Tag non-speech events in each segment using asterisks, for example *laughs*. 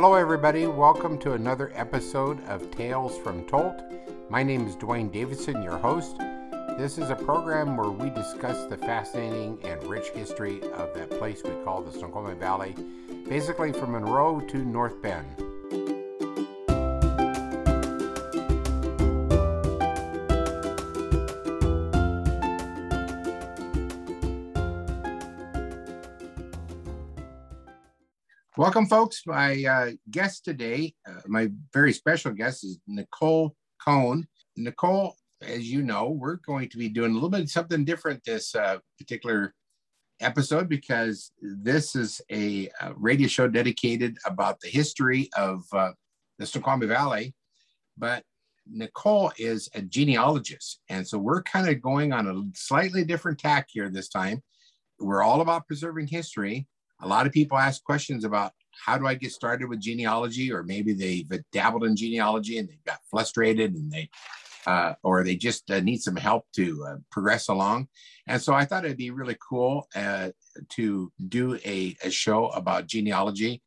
Hello, everybody. Welcome to another episode of Tales from Tolt. My name is Dwayne Davidson, your host. This is a program where we discuss the fascinating and rich history of that place we call the Snoqualmie Valley, basically from Monroe to North Bend. Welcome, folks. My uh, guest today, uh, my very special guest, is Nicole Cohn. Nicole, as you know, we're going to be doing a little bit something different this uh, particular episode because this is a, a, radio show dedicated about the history of uh, the Snoqualmie Valley. But Nicole is a genealogist. And so we're kind of going on a slightly different tack here this time. We're all about preserving history a lot of people ask questions about how do I get started with genealogy, or maybe they've dabbled in genealogy and they got frustrated and they, uh, or they just uh, need some help to uh, progress along. And so I thought it'd be really cool uh, to do a, a, show about genealogy.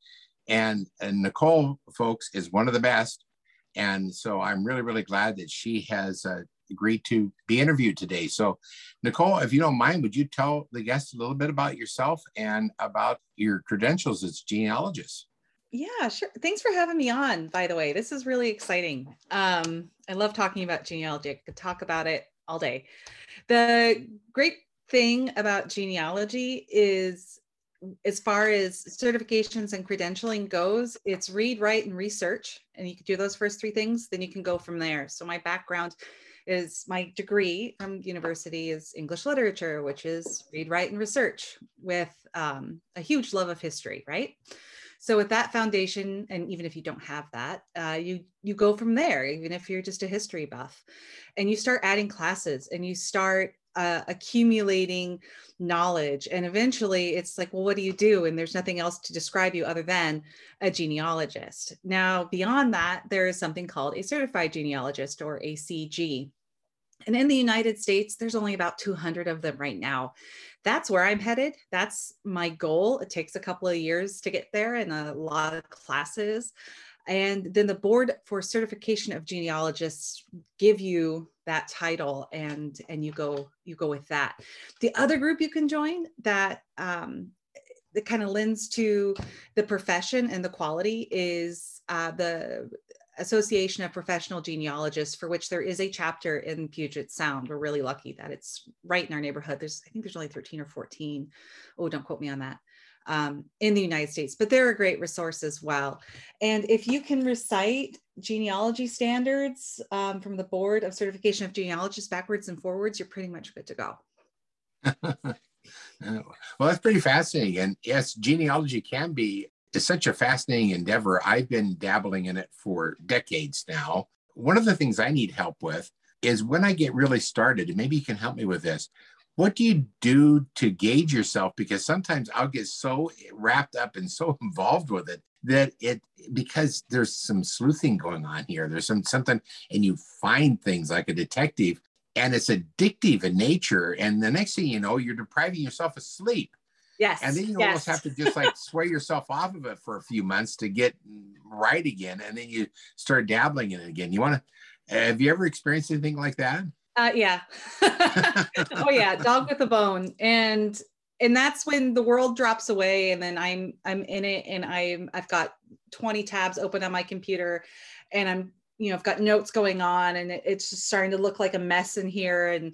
And, and Nicole, folks, is one of the best. And so I'm really, really glad that she has uh, agreed to be interviewed today. So, Nicole, if you don't mind, would you tell the guests a little bit about yourself and about your credentials as genealogist? Yeah, sure. Thanks for having me on, by the way. This is really exciting. Um, I love talking about genealogy. I could talk about it all day. The great thing about genealogy is as far as certifications and credentialing goes, it's read, write, and research. And you can do those first three things, then you can go from there. So my background is my degree from university is English literature, which is read, write, and research with um, a huge love of history, right? So with that foundation, and even if you don't have that, uh, you you go from there. Even if you're just a history buff, and you start adding classes, and you start uh, accumulating knowledge. And eventually it's like well what do you do? And there's nothing else to describe you other than a genealogist. Now beyond that there is something called a certified genealogist or acg and in the united states there's only about 200 of them right now. That's where i'm headed. That's my goal. It takes a couple of years to get there and a lot of classes. And then the board for certification of genealogists give you that title and and you go you go with that the other group you can join that um that kind of lends to the profession and the quality is uh, the Association of Professional Genealogists, for which there is a chapter in Puget Sound. We're really lucky that it's right in our neighborhood. There's, I think there's only 13 or 14. Oh, don't quote me on that um, in the United States, but they're a great resource as well. And if you can recite genealogy standards um, from the Board of Certification of Genealogists backwards and forwards, you're pretty much good to go. *laughs* well, that's pretty fascinating. And yes, genealogy can be is such a fascinating endeavor. I've been dabbling in it for decades now. One of the things I need help with is when I get really started, and maybe you can help me with this what do you do to gauge yourself? Because sometimes i'll get so wrapped up and so *laughs* involved with it that it because there's some sleuthing going on here there's some something and you find things like a detective and it's addictive in nature and the next thing you know you're depriving yourself of sleep. Yes and then you yes. almost have to just like *laughs* swear yourself off of it for a few months to get right again and then you start dabbling in it again. You want to have you ever experienced anything like that uh, yeah. *laughs* oh yeah, dog with a bone, and and that's when the world drops away, and then I'm I'm in it, and I'm I've got 20 tabs open on my computer, and I'm you know I've got notes going on, and it, it's just starting to look like a mess in here, and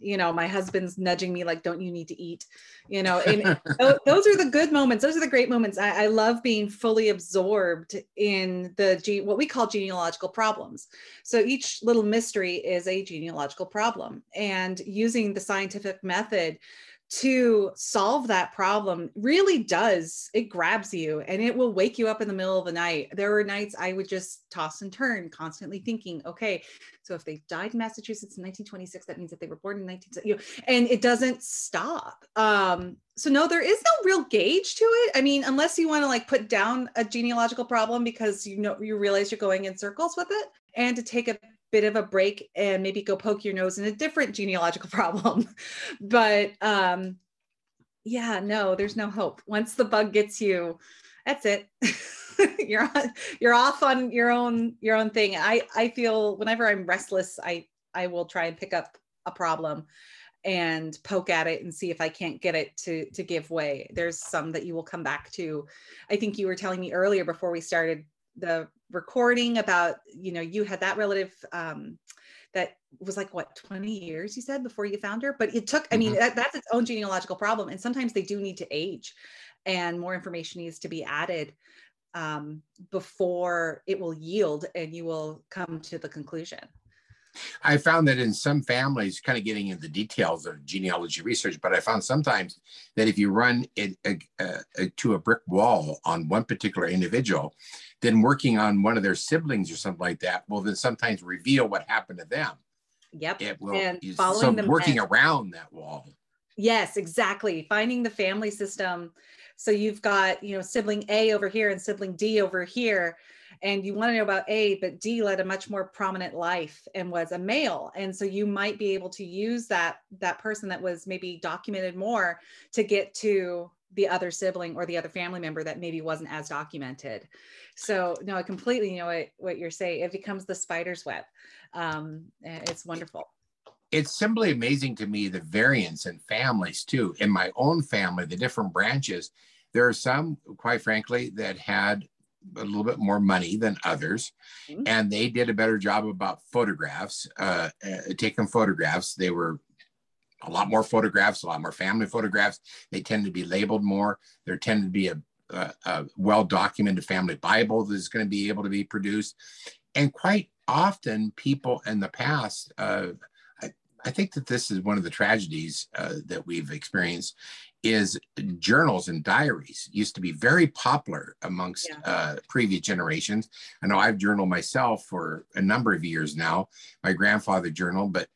you know my husband's nudging me like don't you need to eat? You know and *laughs* those are the good moments. Those are the great moments. I, I, love being fully absorbed in the what we call genealogical problems. So each little mystery is a genealogical problem and using the scientific method to solve that problem really does it grabs you and it will wake you up in the middle of the night. There were nights i would just toss and turn constantly thinking okay so if they died in massachusetts in 1926 that means that they were born in 19 you know, and it doesn't stop um so no there is no real gauge to it. I mean unless you want to like put down a genealogical problem because you know you realize you're going in circles with it and to take a bit of a break and maybe go poke your nose in a different genealogical *laughs* problem. but um, yeah, no, there's no hope. Once the bug gets you, that's it. *laughs* you're on, you're off on your own your own thing. I I feel whenever I'm restless, I I will try and pick up a problem and poke at it and see if I can't get it to to give way. There's some that you will come back to. I think you were telling me earlier before we started the recording about you know you had that relative um, that was like what 20 years you said before you found her but it took i mean mm-hmm. that, that's its own genealogical problem and sometimes they do need to age and more information needs to be added um, before it will yield and you will come to the conclusion I found that in some families, kind of getting into the details of genealogy research, but I found sometimes that if you run it a, a, to a brick wall on one particular individual, then working on one of their siblings or something like that will then sometimes reveal what happened to them. Yep. It will, and following so them working around that wall. Yes, exactly. Finding the family system. So you've got, you know, sibling A over here and sibling D over here and you want to know about A, but D led a much more prominent life and was a male. And so you might be able to use that that person that was maybe documented more to get to the other sibling or the other family member that maybe wasn't as documented. So no, I completely know what, what you're saying. It becomes the spider's web. Um, it's wonderful. It's simply amazing to me the variance in families too. In my own family, the different branches, there are some, quite frankly, that had a little bit more money than others, mm-hmm. and they did a better job about photographs, uh, uh, taking photographs. They were a lot more photographs, a lot more family photographs. They tend to be labeled more. There tend to be a, a, a well documented family Bible that is going to be able to be produced. And quite often, people in the past, uh, I, I, think that this is one of the tragedies uh, that we've experienced is journals and diaries used to be very popular amongst yeah. uh, previous generations. I know I've journaled myself for a number of years now, my grandfather journal, but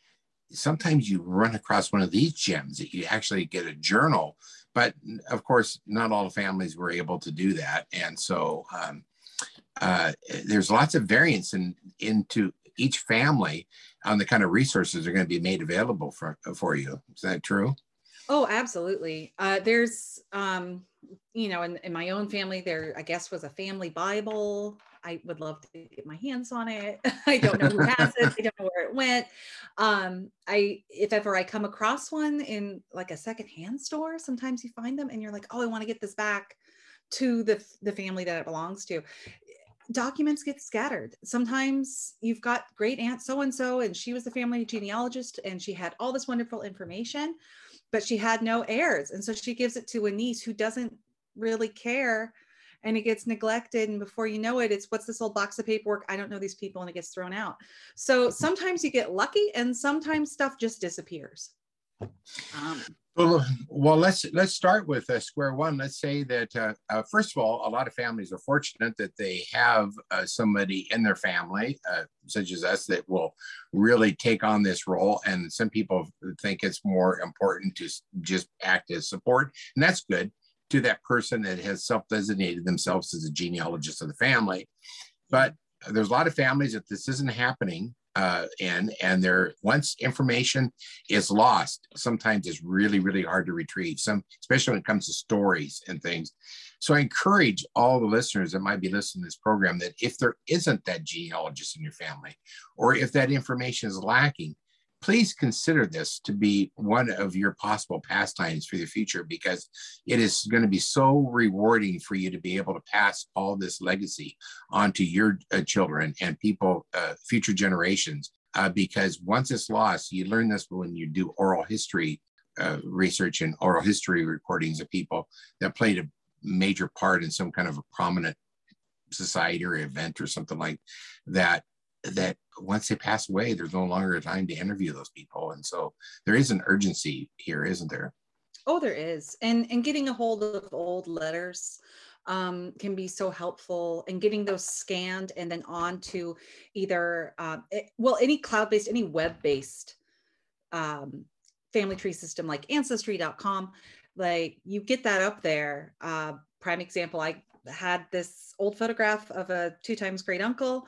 sometimes you run across one of these gems that you actually get a journal. But of course, not all families were able to do that. And so um, uh, there's lots of variance in, into each family on the kind of resources that are going to be made available for, for you. Is that true? Oh, absolutely. Uh, there's, um, you know, in, in my own family, there, I guess, was a family Bible. I would love to get my hands on it. *laughs* I don't know who has it. I don't know where it went. Um, I, if ever I come across one in like a secondhand store, sometimes you find them and you're like, oh, I want to get this back to the the family that it belongs to documents get scattered. Sometimes you've got great aunt so and so, and she was the family genealogist, and she had all this wonderful information but she had no heirs. And so she gives it to a niece who doesn't really care and it gets neglected. And before you know it, it's what's this old box of paperwork? I don't know these people, and it gets thrown out. So sometimes you get lucky, and sometimes stuff just disappears. Um, well, well, let's let's start with uh, square one. Let's say that uh, uh, first of all, a lot of families are fortunate that they have uh, somebody in their family, uh, such as us, that will really take on this role. And some people think it's more important to just act as support, and that's good to that person that has self-designated themselves as a genealogist of the family. But there's a lot of families that this isn't happening uh, and and there once information is lost sometimes it's really really hard to retrieve some especially when it comes to stories and things. So i encourage all the listeners that might be listening to this program that if there isn't that genealogist in your family or if that information is lacking please consider this to be one of your possible pastimes for the future because it is going to be so rewarding for you to be able to pass all this legacy on to your uh, children and people, uh, future generations. Uh, because once it's lost, you learn this when you do oral history uh, research and oral history recordings of people that played a major part in some kind of a prominent society or event or something like that that once they pass away, there's no longer a time to interview those people. And so there is an urgency here, isn't there? Oh, there is. And and getting a hold of old letters um, can be so helpful and getting those scanned and then on to either uh, it, well any cloud-based any web-based um, family tree system like ancestry.com like you get that up there uh, prime example i had this old photograph of a two times great uncle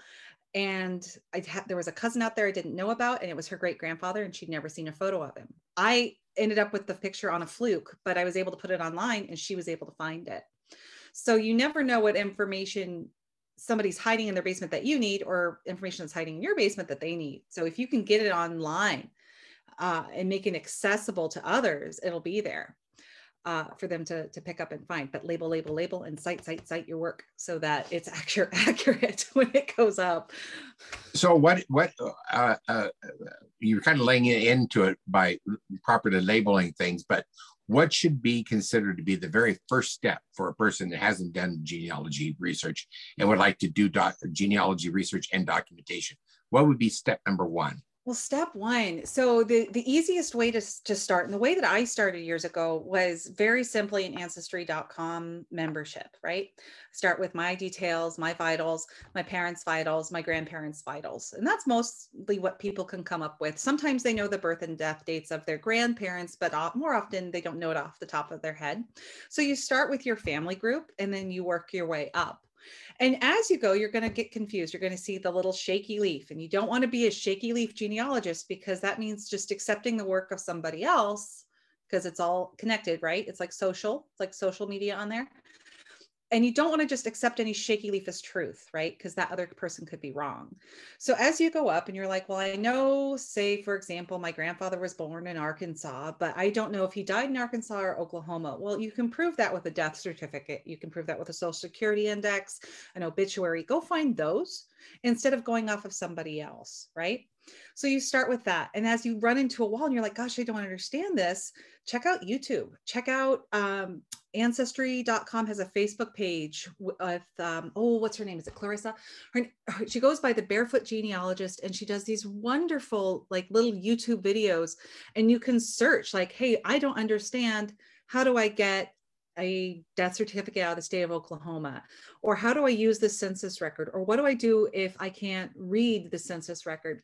and I had there was a cousin out there I didn't know about, and it was her great grandfather, and she'd never seen a photo of him. I ended up with the picture on a fluke, but I was able to put it online, and she was able to find it. So you never know what information somebody's hiding in their basement that you need or information that's hiding in your basement that they need. So if you can get it online uh, and make it accessible to others, it'll be there uh, for them to, to pick up and find. But label, label, label, and cite, cite, cite your work so that it's accurate, *laughs* accurate when it goes up. So what what uh, uh, you're kind of laying into it by properly labeling things, but what should be considered to be the very first step for a person that hasn't done genealogy research and would like to do genealogy research and documentation? What would be step number one? Well, step one. So the, the easiest way to, to start, and the way that I started years ago was very simply an ancestry.com membership, right? Start with my details, my vitals, my parents' vitals, my grandparents' vitals. And that's mostly what people can come up with. Sometimes they know the birth and death dates of their grandparents, but more often they don't know it off the top of their head. So you start with your family group and then you work your way up. And as you go, you're going to get confused. You're going to see the little shaky leaf, and you don't want to be a shaky leaf genealogist because that means just accepting the work of somebody else because it's all connected, right? It's like social, it's like social media on there and you don't want to just accept any shaky leaf as truth, right? Because that other person could be wrong. So as you go up and you're like, well, I know, say, for example, my grandfather was born in Arkansas, but I don't know if he died in Arkansas or Oklahoma. Well, you can prove that with a death certificate. You can prove that with a social security index, an obituary. Go find those instead of going off of somebody else, right? So you start with that. And as you run into a wall and you're like, gosh, I don't understand this, check out YouTube. Check out um, Ancestry.com has a Facebook page with, um, oh, what's her name? Is it Clarissa? Her, she goes by the Barefoot Genealogist and she does these wonderful, like little YouTube videos. And you can search, like, hey, I don't understand. How do I get a death certificate out of the state of Oklahoma? Or how do I use the census record? Or what do I do if I can't read the census record?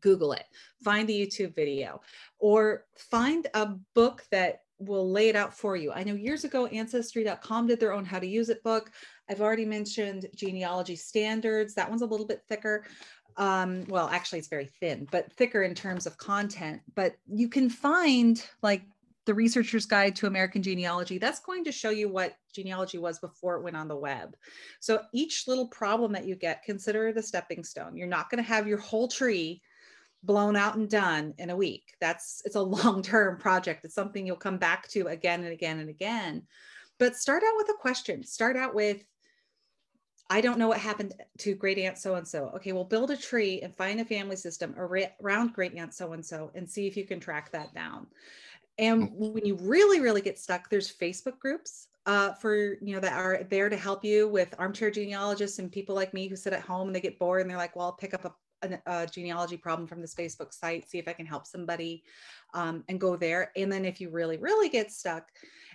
Google it, find the YouTube video, or find a book that will lay it out for you. I know years ago, Ancestry.com did their own how to use it book. I've already mentioned genealogy standards. That one's a little bit thicker. Um, well, actually, it's very thin, but thicker in terms of content. But you can find like the Researcher's Guide to American Genealogy. That's going to show you what genealogy was before it went on the web. So each little problem that you get, consider a stepping stone. You're not going to have your whole tree blown out and done in a week. That's it's a *laughs* long-term project. It's something you'll come back to again and again and again. But start out with a question. Start out with I don't know what happened to great aunt so and so. Okay, well, build a tree and find a family system around great aunt so and so and see if you can track that down. And mm. when you really, really get stuck, there's Facebook groups uh, for you know that are there to help you with armchair genealogists and people like me who sit at home and they get bored and they're like, well, I'll pick up a a, a, genealogy problem from this Facebook site, see if I can help somebody um, and go there. And then if you really, really get stuck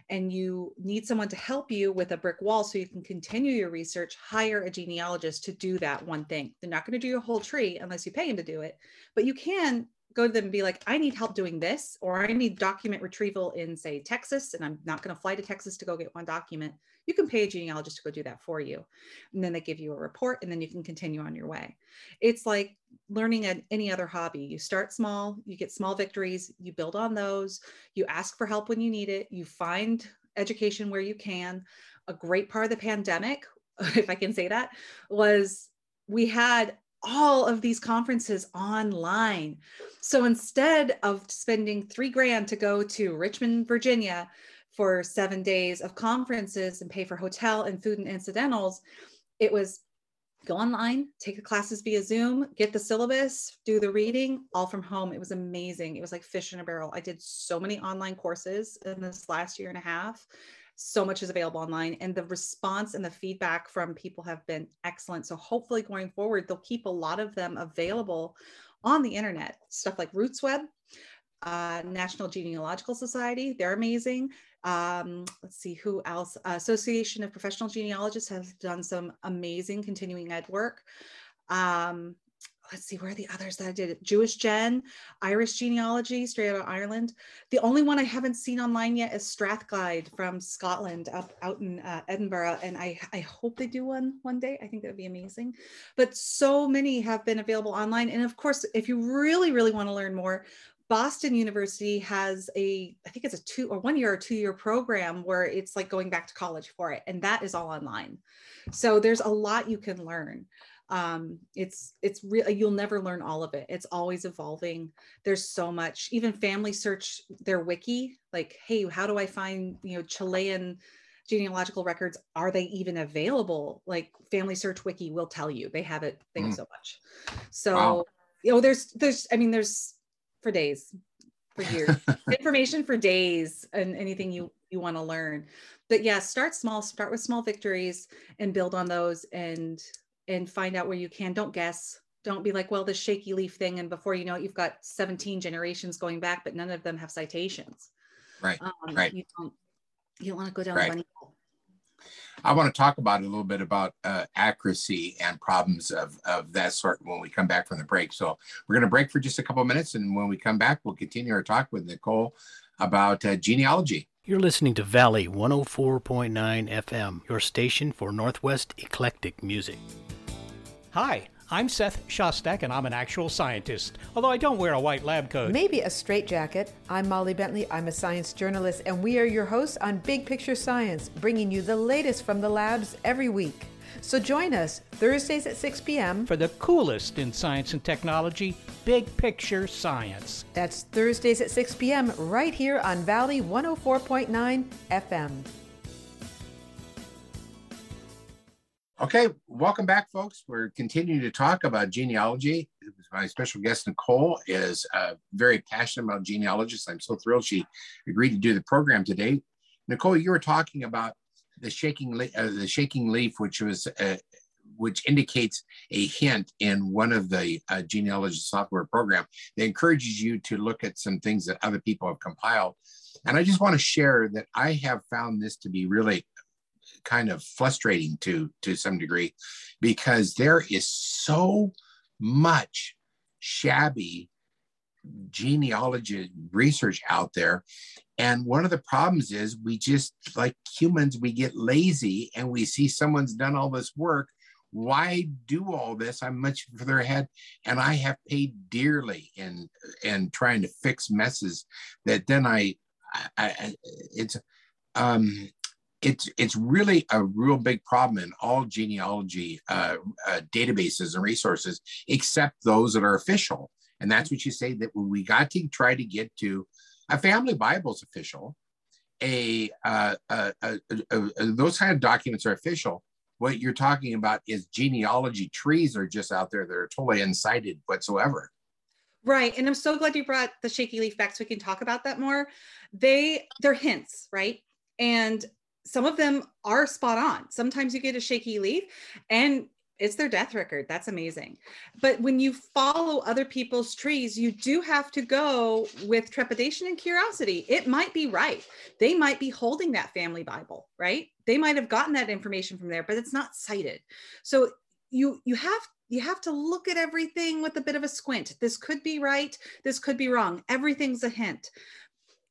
and you need someone to help you with a brick wall so you can continue your research, hire a genealogist to do that one thing. They're not going to do your whole tree unless you pay them to do it, but you can go to them and be like, I need help doing this, or I need document retrieval in, say, Texas, and I'm not going to fly to Texas to go get one document you can pay a genealogist to go do that for you. And then they give you a report and then you can continue on your way. It's like learning at any other hobby. You start small, you get small victories, you build on those, you ask for help when you need it, you find education where you can. A great part of the pandemic, *laughs* if I can say that, was we had all of these conferences online. So instead of spending three grand to go to Richmond, Virginia for seven days of conferences and pay for hotel and food and incidentals. It was go online, take the classes via Zoom, get the syllabus, do the reading, all from home. It was amazing. It was like fish in a barrel. I did so many online courses in this last year and a half. So much is available online, and the response and the feedback from people have been excellent. So, hopefully, going forward, they'll keep a lot of them available on the internet. Stuff like RootsWeb, uh, National Genealogical Society, they're amazing. Um, let's see who else. Association of Professional Genealogists has done some amazing continuing ed work. Um, let's see where are the others that I did JewishGen, Irish genealogy, straight out of Ireland. The only one I haven't seen online yet is Strathclyde from Scotland, up out in uh, Edinburgh, and I I hope they do one one day. I think that would be amazing. But so many have been available online, and of course, if you really really want to learn more, Boston University has a, I think it's a two or one year or two year program where it's like going back to college for it. And that is all online. So there's a lot you can learn. Um, it's, it's really, you'll never learn all of it. It's always evolving. There's so much, even family search their wiki, like, hey, how do I find, you know, Chilean genealogical records? Are they even available? Like family search wiki will tell you they have it, they have mm. so much. So, wow. you know, there's, there's, I mean, there's, for days, for *laughs* years. Information for days and anything you you want to learn. But yeah, start small, start with small victories and build on those and and find out where you can. Don't guess. Don't be like, well, the shaky leaf thing, and before you know it, you've got 17 generations going back, but none of them have citations. Right. Um, right. You don't you don't want to go down right. Bunny hole. I want to talk about a little bit about uh, accuracy and problems of, of that sort when we come back from the break. So we're going to break for just a couple of minutes. And when we come back, we'll continue our talk with Nicole about uh, genealogy. You're listening to Valley 104.9 FM, your station for Northwest eclectic music. Hi. I'm Seth Shostak, and I'm an actual scientist, although I don't wear a white lab coat. Maybe a straitjacket. I'm Molly Bentley. I'm a science journalist, and we are your hosts on Big Picture Science, bringing you the latest from the labs every week. So join us Thursdays at 6 p.m. for the coolest in science and technology, Big Picture Science. That's Thursdays at 6 p.m. right here on Valley 104.9 FM. Okay, welcome back, folks. We're continuing to talk about genealogy. My special guest, Nicole, is uh, very passionate about genealogists. I'm so thrilled she agreed to do the program today. Nicole, you were talking about the shaking, uh, the shaking leaf, which was uh, which indicates a hint in one of the uh, genealogy software program that encourages you to look at some things that other people have compiled. And I just want to share that I have found this to be really kind of frustrating to to some degree because there is so much shabby genealogy research out there. And one of the problems is we just like humans we get lazy and we see someone's done all this work. Why do all this? I'm much further ahead and i have paid dearly in in trying to fix messes that then i, I, I it's um it's it's really a real big problem in all genealogy uh, uh, databases and resources, except those that are official. And that's what you say that when we got to try to get to a family Bible's official. A, uh, those kind of documents are official. What you're talking about is genealogy trees are just out there that are totally unsighted whatsoever. Right. And I'm so glad you brought the shaky leaf back so we can talk about that more. They they're hints, right? And some of them are spot on. Sometimes you get a shaky leaf and it's their death record. That's amazing. But when you follow other people's trees, you do have to go with trepidation and curiosity. It might be right. They might be holding that family Bible, right? They might have gotten that information from there, but it's not cited. So you you have you have to look at everything with a bit of a squint. This could be right, this could be wrong. Everything's a hint.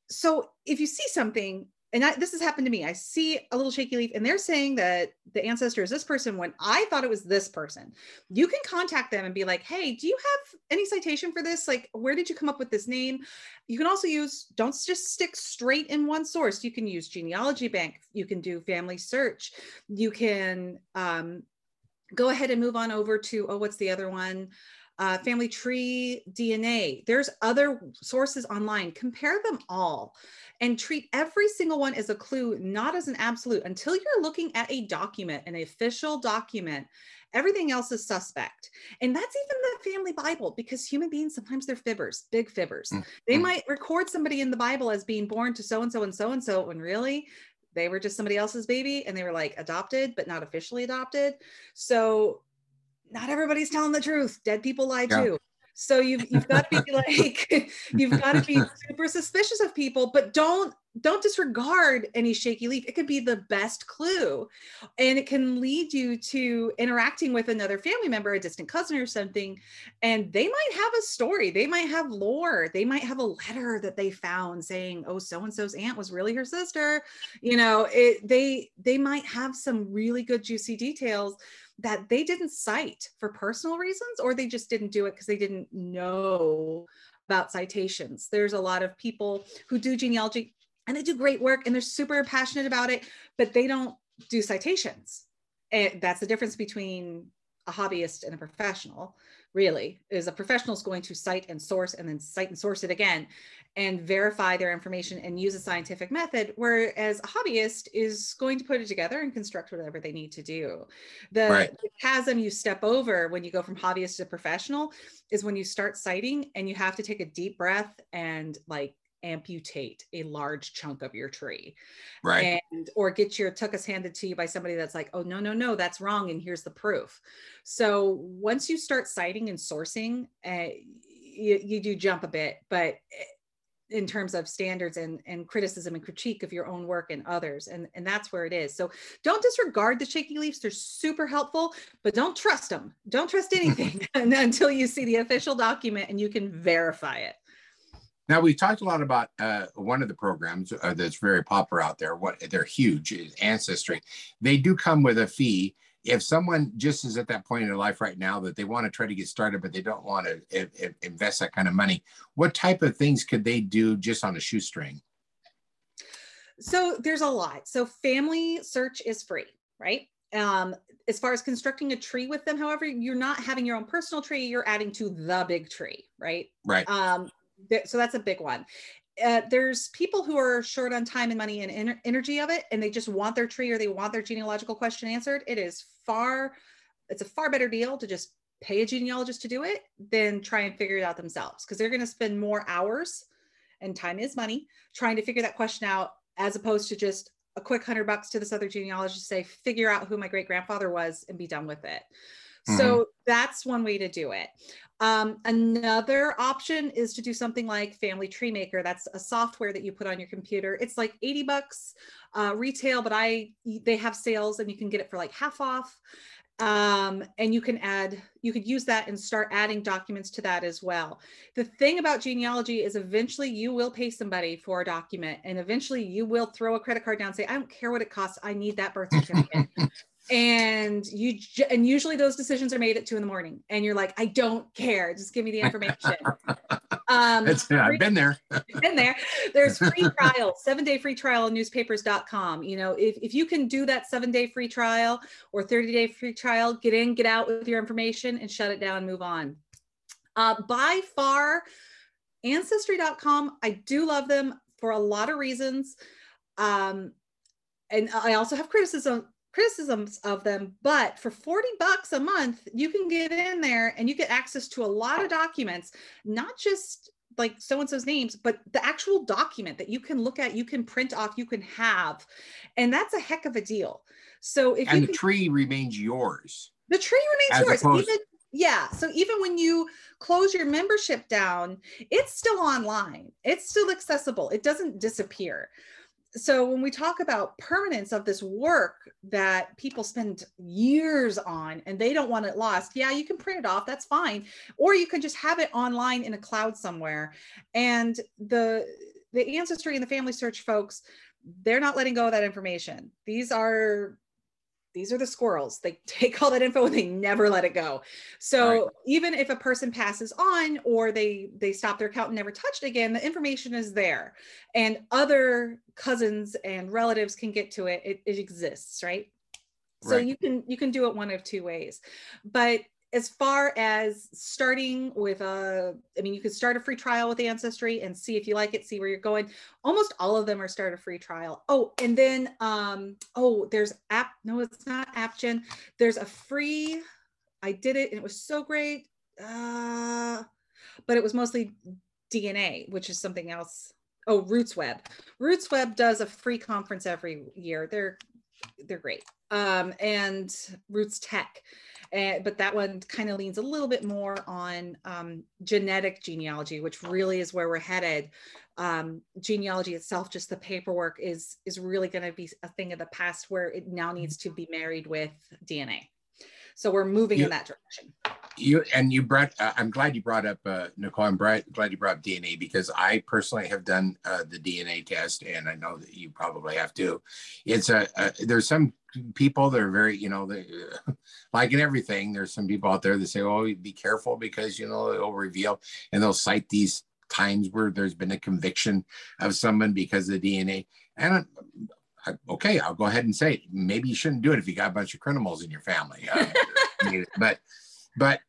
So if you see something and I, this has happened to me. I see a little shaky leaf, and they're saying that the ancestor is this person when I thought it was this person. You can contact them and be like, "Hey, do you have any citation for this? Like, where did you come up with this name?" You can also use don't just stick straight in one source. You can use genealogy bank. You can do family search. You can um, go ahead and move on over to oh, what's the other one? Uh, family tree DNA. There's other sources online. Compare them all and treat every single one as a clue, not as an absolute. Until you're looking at a document, an official document, everything else is suspect. And that's even the family Bible because human beings sometimes they're fibbers, big fibbers. Mm-hmm. They might record somebody in the Bible as being born to so and so and so and so when really they were just somebody else's baby and they were like adopted but not officially adopted. So not everybody's telling the truth. Dead people lie yeah. too. So you've you've got to be *laughs* like you've got to be super suspicious of people, but don't don't disregard any shaky leaf. It could be the best clue, and it can lead you to interacting with another family member, a distant cousin or something, and they might have a story. They might have lore. They might have a letter that they found saying, "Oh, so and so's aunt was really her sister." You know, it, they they might have some really good juicy details that they didn't cite for personal reasons or they just didn't do it because they didn't know about citations. There's a lot of people who do genealogy and they do great work and they're super passionate about it, but they don't do citations. And that's the difference between a hobbyist and a professional really is a professional is going to cite and source and then cite and source it again and verify their information and use a scientific method whereas a hobbyist is going to put it together and construct whatever they need to do the, right. the chasm you step over when you go from hobbyist to professional is when you start citing and you have to take a deep breath and like amputate a large chunk of your tree right. and or get your tuchus handed to you by somebody that's like oh no no no that's wrong and here's the proof. So once you start citing and sourcing uh, you, you do jump a bit but eh, in terms of standards and, and criticism and critique of your own work and others and, and that's where it is. So don't disregard the shaky leaves they're super helpful but don't trust them don't trust anything *laughs* until you see the official document and you can verify it now we talked a lot about uh, one of the programs uh, that's very popular out there. What they're huge is Ancestry. They do come with a fee. If someone just is at that point in their life right now that they want to try to get started, but they don't want to invest that kind of money, what type of things could they do just on a shoestring? So there's a lot. So family search is free, right? Um, as far as constructing a tree with them, however, you're not having your own personal tree, you're adding to the big tree, right? Right. Um, so that's a big one. Uh, there's people who are short on time and money and en- energy of it, and they just want their tree or they want their genealogical question answered. It is far, it's a far better deal to just pay a genealogist to do it than try and figure it out themselves because they're going to spend more hours and time is money trying to figure that question out as opposed to just a quick hundred bucks to this other genealogist say figure out who my great grandfather was and be done with it mm-hmm. so that's one way to do it um, another option is to do something like Family Tree Maker. That's a software that you put on your computer. It's like 80 bucks uh, retail, but I they have sales and you can get it for like half off. Um, and you can add, you could use that and start adding documents to that as well. The thing about genealogy is eventually you will pay somebody for a document and eventually you will throw a credit card down and say, I don't care what it costs. I need that birth certificate. *laughs* and you and usually those decisions are made at two in the morning and you're like i don't care. Just give me the information. *laughs* Um yeah, *laughs* i've been there. Been there. There's *laughs* free trial seven day free trial on newspapers.com you know if, if you can do that seven day free trial or 30 day free trial get in get out with your information and shut it down and move on. Uh, by far ancestry.com i do love them for a lot of reasons. Um and I also have criticism criticisms of them but for 40 bucks a month you can get in there and you get access to a lot of documents not just like so and so's names but the actual document that you can look at you can print off you can have and that's a heck of a deal. So if and the can, tree remains yours. The tree remains yours opposed- even yeah so even when you close your membership down it's still online it's still accessible it doesn't disappear so when we talk about permanence of this work that people spend years on and they don't want it lost yeah you can print it off that's fine. Or you can just have it online in a cloud somewhere. And the the ancestry and the family search folks they're not letting go of that information. These are these are the squirrels. They *laughs* take all that info and they never let it go. So right. even if a person passes on or they they stop their account and never touched again, the information is there, and other cousins and relatives can get to it. It, it exists, right? So right. you can you can do it one of two ways, but as far as starting with a i mean you could start a free trial with ancestry and see if you like it see where you're going. Almost all of them are start a free trial. Oh and then um oh there's app no it's not appgen. There's a free i did it and it was so great uh but it was mostly dna which is something else. Oh rootsweb. Rootsweb does a free conference every year. They're they're great. Um and RootsTech uh, but that one kind of leans a little bit more on um, genetic genealogy, which really is where we're headed. Um, genealogy itself, just the paperwork, is is really going to be a thing of the past, where it now needs to be married with DNA. So we're moving you, in that direction you and you brought uh, i'm glad you brought up uh, nicole i'm glad you brought up dna because i personally have done uh, the dna test and i know that you probably have to it's a, a there's some people that are very you know they, *laughs* like in everything there's some people out there that say oh be careful because you know it'll reveal and they'll cite these times where there's been a conviction of someone because of the DNA. And I, okay, I'll go ahead and say it. maybe you shouldn't do it if you got a bunch of criminals in your family. Uh, *laughs* but but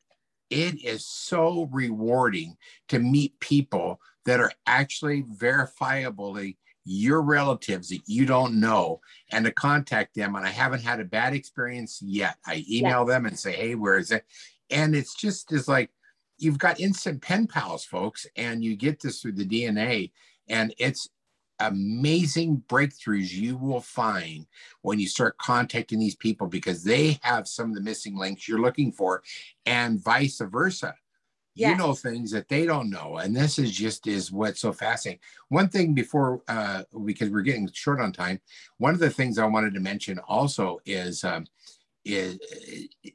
it is so rewarding to meet people that are actually verifiably your relatives that you don't know and to contact them. And I haven't had a bad experience yet. I email yes. them and say, hey, where is it? And it's just is like you've got instant pen pals, folks, and you get this through the DNA. And it's amazing breakthroughs you will find when you start contacting these people because they have some of the missing links you're looking for, and vice versa yes. you know things that they don't know and this is just is what's so fascinating one thing before uh because we're getting short on time one of the things i wanted to mention also is um is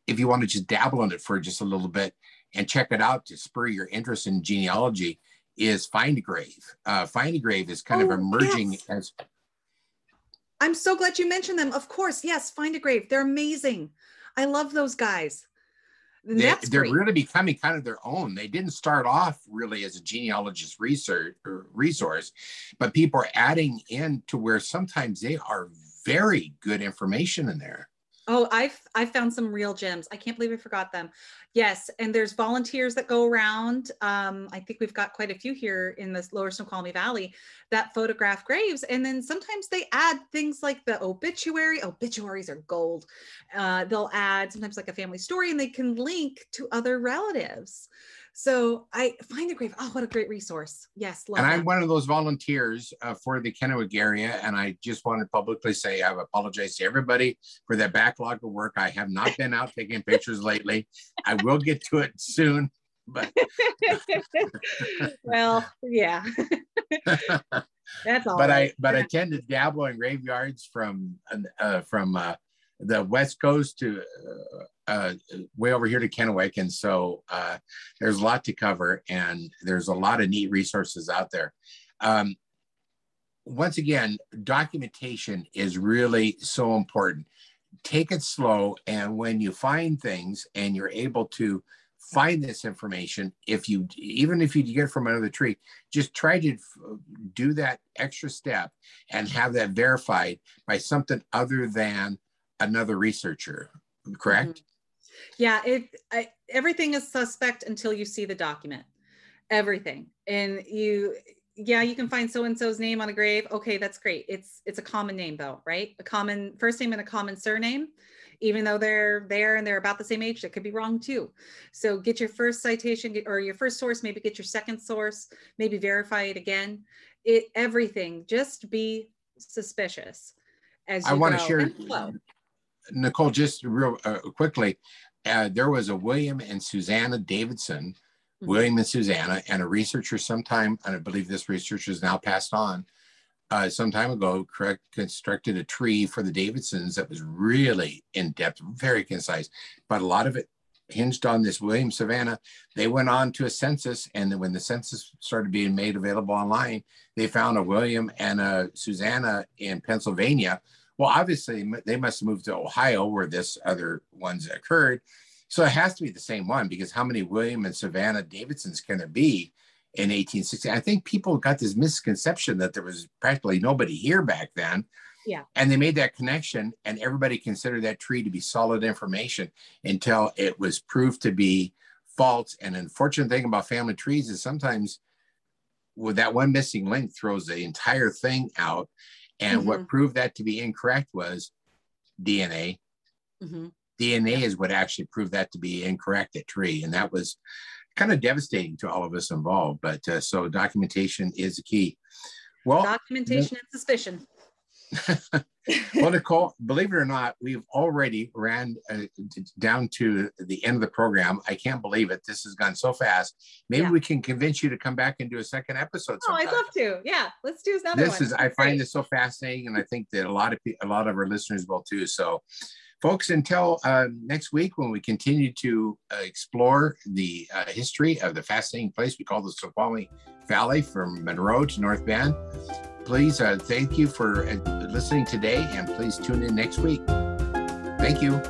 if you want to just dabble in it for just a little bit and check it out to spur your interest in genealogy is Findagrave. Uh, Find a Grave is kind oh, of emerging yes. as. I'm so glad you mentioned them. Of course, yes, Find a Grave. They're amazing. I love those guys they, are really becoming kind of their own. They didn't start off really as a genealogist research or resource, but people are adding in to where sometimes they are very good information in there. Oh, I've I've found some real gems. I can't believe I forgot them. Yes, and there's volunteers that go around. Um, I think we've got quite a few here in this Lower Snoqualmie Valley that photograph graves, and then sometimes they add things like the obituary. Obituaries are gold. Uh, they'll add sometimes like a family story, and they can link to other relatives. So I find the grave. Oh, what a great resource. Yes. and I'm one of those volunteers uh, for the Kennewick area. And I just want to publicly say I've apologized to everybody for that backlog of work. I have not been out taking pictures lately. I will get to it soon. But well, yeah. *laughs* That's all. But right. I but I tend to dabble in graveyards from uh, from uh, the west coast to uh, uh, way over here to Kennewick, and so uh, there's a lot to cover, and there's a lot of neat resources out there. Um, once again, documentation is really so important. Take it slow, and when you find things and you're able to find this information, if you even if you get it from another tree, just try to do that extra step and have that verified by something other than another researcher correct mm-hmm. Yeah, it I, everything is suspect until you see the document. Everything. And you yeah, you can find so and so's name on a grave. Okay, that's great. It's it's a common name though, right? A common first name and a common surname. Even though they're there and they're about the same age, that could be wrong too. So get your first citation or your first source, maybe get your second source, maybe verify it again. It everything. Just be suspicious as I want to share Nicole, just real uh, quickly, uh, there was a William and Susanna Davidson, mm-hmm. William and Susanna, and a researcher sometime, and I believe this researcher is now passed on, uh, some time ago, correct, constructed a tree for the Davidsons that was really in depth, very concise, but a lot of it hinged on this William Savannah. They went on to a census, and when the census started being made available online, they found a William and a Susanna in Pennsylvania well, obviously, they must have moved to Ohio where this other ones occurred. So it has to be the same one because how many William and Savannah Davidsons can there be in 1860? I think people got this misconception that there was practically nobody here back then. Yeah. And they made that connection, and everybody considered that tree to be solid information until it was proved to be false. And unfortunate thing about family trees is sometimes with that one missing link throws the entire thing out and mm-hmm. what proved that to be incorrect was DNA. Mm-hmm. DNA is what actually proved that to be incorrect at tree. And that was kind of devastating to all of us involved. But uh, so documentation is the key. Well, documentation and suspicion. *laughs* well, Nicole, believe it or not, we've already ran uh, down to the end of the program. I can't believe it. This has gone so fast. Maybe yeah. we can convince you to come back and do a second episode. Oh, I'd love to. Yeah, let's do another this one. is. I find this so fascinating, and I think that a lot of a lot of our listeners will too. So, folks, until uh, next week when we continue to uh, explore the uh, history of the fascinating place we call the Snoqualmie Valley from Monroe to North Bend please uh, thank you for uh, listening today and please tune in next week. Thank you.